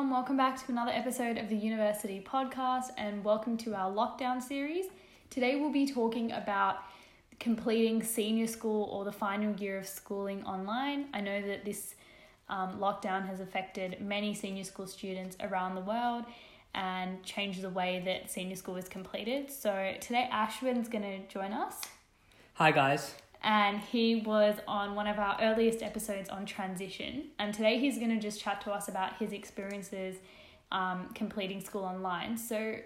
everyone. Welcome back to another episode of the University Podcast and welcome to our lockdown series. Today we'll be talking about completing senior school or the final year of schooling online. I know that this um, lockdown has affected many senior school students around the world and changed the way that senior school is completed. So today Ashwin's going to join us Hi guys. And he was on one of our earliest episodes on transition. And today he's going to just chat to us about his experiences um, completing school online. So,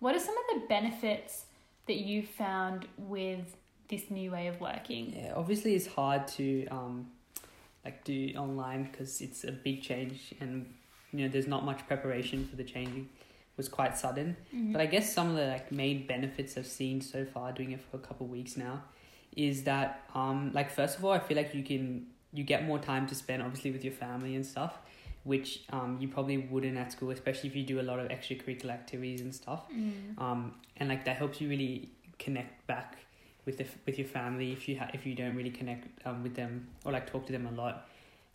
what are some of the benefits that you found with this new way of working? Yeah, obviously it's hard to um, like do online because it's a big change and you know there's not much preparation for the changing. It was quite sudden. Mhm. But I guess some of the like main benefits I've seen so far doing it for a couple of weeks now is that um like first of all I feel like you can you get more time to spend obviously with your family and stuff which um you probably wouldn't at school especially if you do a lot of extracurricular activities and stuff. Mm. um, and like that helps you really connect back with the, with your family if you ha- if you don't really connect um, with them or like talk to them a lot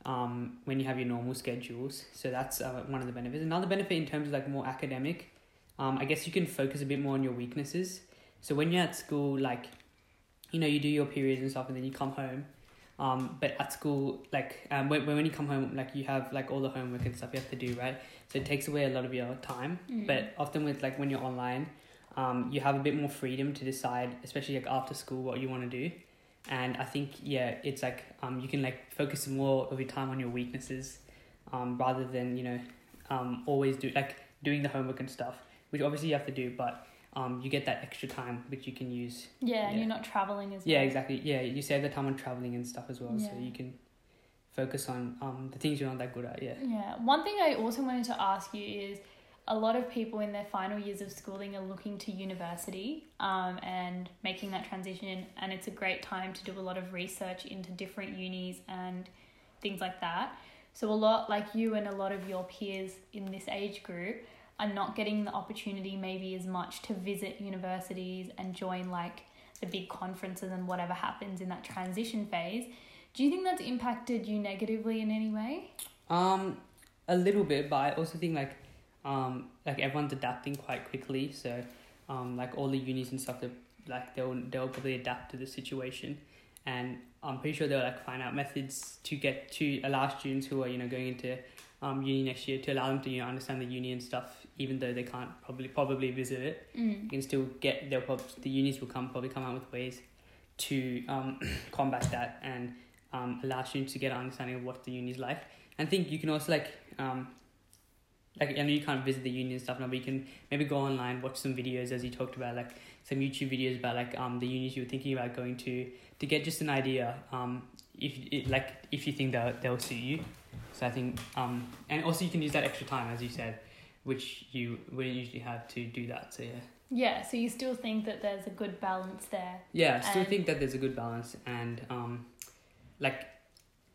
um, when you have your normal schedules. So that's uh, one of the benefits. Another benefit in terms of like more academic um, I guess you can focus a bit more on your weaknesses. So when you're at school like you know you do your periods and stuff and then you come home. Um, but at school like um, when, when you come home like you have like all the homework and stuff you have to do right? So it takes away a lot of your time. Mm. but often with like when you're online um, you have a bit more freedom to decide especially like after school what you want to do. And i think yeah it's like um, you can like focus more of your time on your weaknesses um, rather than you know um, always do like doing the homework and stuff which obviously you have to do but um, you get that extra time which you can use Yeah, and you're not traveling as yeah well. exactly yeah you save the time on traveling and stuff as well so you can focus on um, the things you're not that good at yeah Yeah. One thing I also wanted to ask you is a lot of people in their final years of schooling are looking to university um, and making that transition, and it's a great time to do a lot of research into different unis and things like that. So, a lot like you and a lot of your peers in this age group are not getting the opportunity, maybe as much, to visit universities and join like the big conferences and whatever happens in that transition phase. Do you think that's impacted you negatively in any way? Um, a little bit, but I also think like, um, like everyone's adapting quite quickly. So, um, like all the unis and stuff, like they'll they'll probably adapt to the situation, and I'm pretty sure they'll like find out methods to get to allow students who are you know going into um uni next year to allow them to you know understand the uni and stuff, even though they can't probably probably visit it. You Mm. can still get they'll prob- the unis will come probably come out with ways to um combat that and um allow students to get an understanding of what the uni is like. I think you can also like um like I know you can't visit the uni and stuff now, but you can maybe go online, watch some videos as you talked about, like some YouTube videos about like um the unis you were thinking about going to to get just an idea um if it, like if you think they'll they'll suit you. So I think um and also you can use that extra time as you said, which you wouldn't usually have to do that. So yeah. Yeah, so you still think that there's a good balance there. Yeah, I still And- think that there's a good balance and um like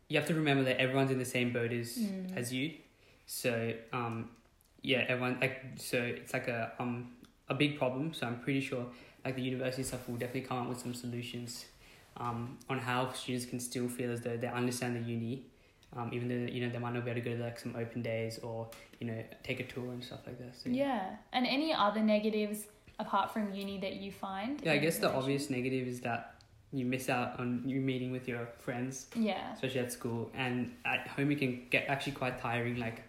you have to remember that everyone's in the same boat as Mm. as you. So um yeah, everyone like so it's like a um a big problem. So I'm pretty sure like the university stuff will definitely come up with some solutions um on how students can still feel as though they understand the uni. Um, even though you know they might not be able to go to like some open days or you know take a tour and stuff like that. So, Yeah. And any other negatives apart from uni that you find? Yeah, I guess the obvious negative is that you miss out on you meeting with your friends, Yeah. especially at school, and at home it can get actually quite tiring. Like,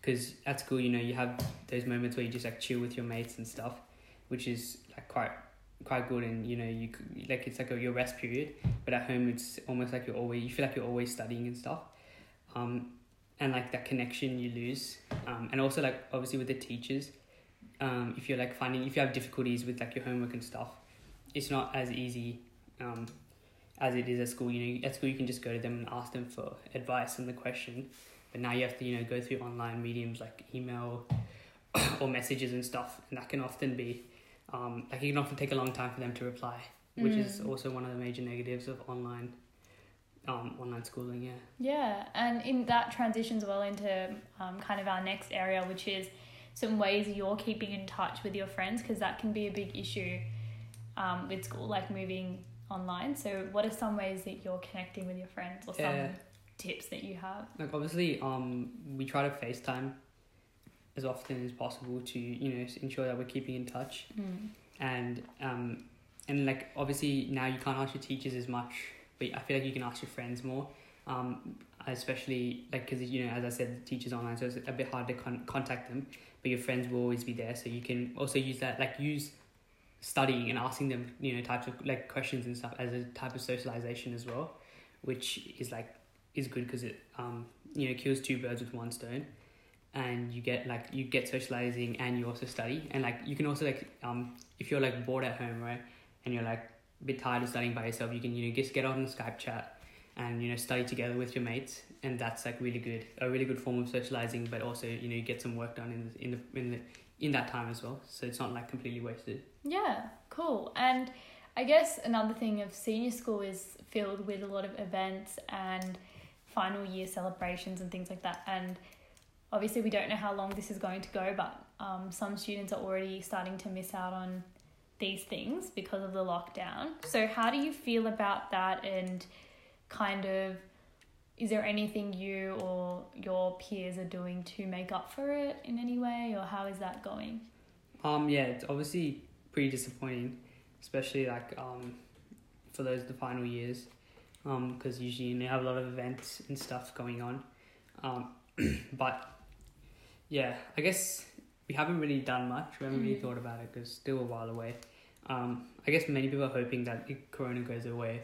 because at school, you know, you have those moments where you just like chill with your mates and stuff, which is like quite quite good, and you know, you like it's like a, your rest period. But at home, it's almost like you're always you feel like you're always studying and stuff, um, and like that connection you lose, um, and also like obviously with the teachers, um, if you're like finding if you have difficulties with like your homework and stuff, it's not as easy um, as it is at school. You know, at school you can just go to them and ask them for advice on the question, but now you have to you know go through online mediums like email or messages and stuff, and that can often be um, like it can often take a long time for them to reply, which is Mm. also one of the major negatives of online um, online schooling. Yeah. Yeah. And in that transitions well into um, kind of our next area, which is some ways you're keeping in touch with your friends because that can be a big issue um, with school, like moving online. So, what are some ways that you're connecting with your friends or some tips that you have? Like obviously, um, we try to FaceTime as often as possible to you know ensure that we're keeping in touch Mm. and um and like obviously now you can't ask your teachers as much but i feel like you can ask your friends more um especially like because you know as i said the teachers online so it's a bit hard to con- contact them but your friends will always be there so you can also use that like use studying and asking them you know types of like questions and stuff as a type of socialization as well which is like is good because it um you know kills two birds with one stone and you get like you get socializing and you also study and like you can also like um if you're like bored at home right and you're like bit tired of studying by yourself you can you know just get on skype chat and you know study together with your mates and that's like really good a really good form of socializing but also you know you get some work done in the, in the in the in that time as well so it's not like completely wasted Yeah, cool. And I guess another thing of senior school is filled with a lot of events and final year celebrations and things like that. And obviously, we don't know how long this is going to go, but um, some students are already starting to miss out on these things because of the lockdown. So, how do you feel about that? And kind of, is there anything you or your peers are doing to make up for it in any way, or how is that going? Um, yeah, it's obviously pretty disappointing, especially like um, for those the final years, um, because usually you have a lot of events and stuff going on, um, but yeah, I guess we haven't really done much. We haven't really Mm. thought about it because still a while away. Um, I guess many people are hoping that Corona goes away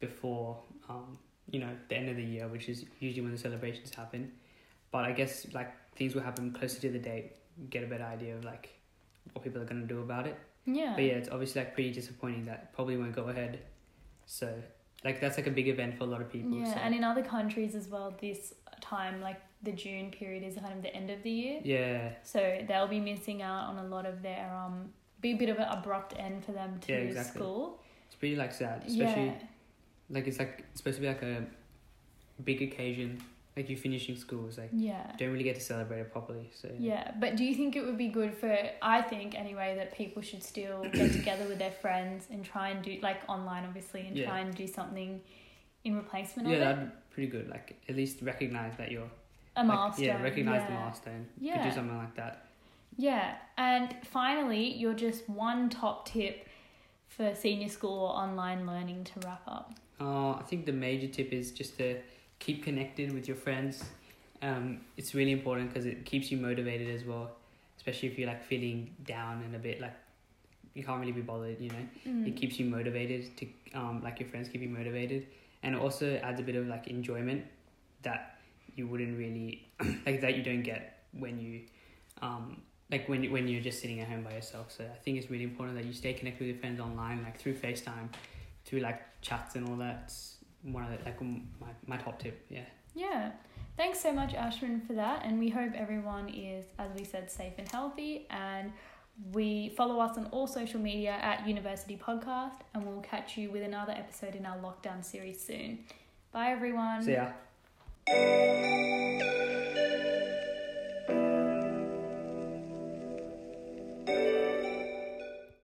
before um, you know the end of the year, which is usually when the celebrations happen. But I guess like things will happen closer to the date. Get a better idea of like what people are gonna do about it. Yeah. But yeah, it's obviously like pretty disappointing that probably won't go ahead. So like that's like a big event for a lot of people. Yeah, so. and in other countries as well, this time, like the June period, is kind of the end of the year. yeah, So they'll be missing out on a lot of their um, be a bit of an abrupt end for them to Yeah, exactly. school. it's pretty like sad, especially yeah, like it's like it's supposed to be like a big occasion, like you finishing school. It's like yeah, you don't really get to celebrate it properly. So yeah. But do you think it would be good for? I think anyway that people should still get together with their friends and try and do like online, obviously, and Yeah. try and do something in replacement yeah, of it. that'd be pretty good. Like at least recognize that you're A like, milestone. yeah, recognize the yeah. milestone. Could Yeah. do something like that. Yeah, and finally, you're just one top tip for senior school or online learning to wrap up. Uh, I think the major tip is just to keep connected with your friends. Um, it's really important because it keeps you motivated as well, especially if you're like feeling down and a bit like you can't really be bothered. You know, Mm. it keeps you motivated to um, like your friends keep you motivated, and it also adds a bit of like enjoyment that you wouldn't really like that you don't get when you um, like when when you're just sitting at home by yourself. So I think it's really important that you stay connected with your friends online, like through FaceTime, through like chats and all that. It's one of the, like my my top tip. Yeah. Yeah. Thanks so much, Ashwin, for that. And we hope everyone is, as we said, safe and healthy. And we follow us on all social media at University Podcast. And we'll catch you with another episode in our lockdown series soon. Bye, everyone. So yeah. よし!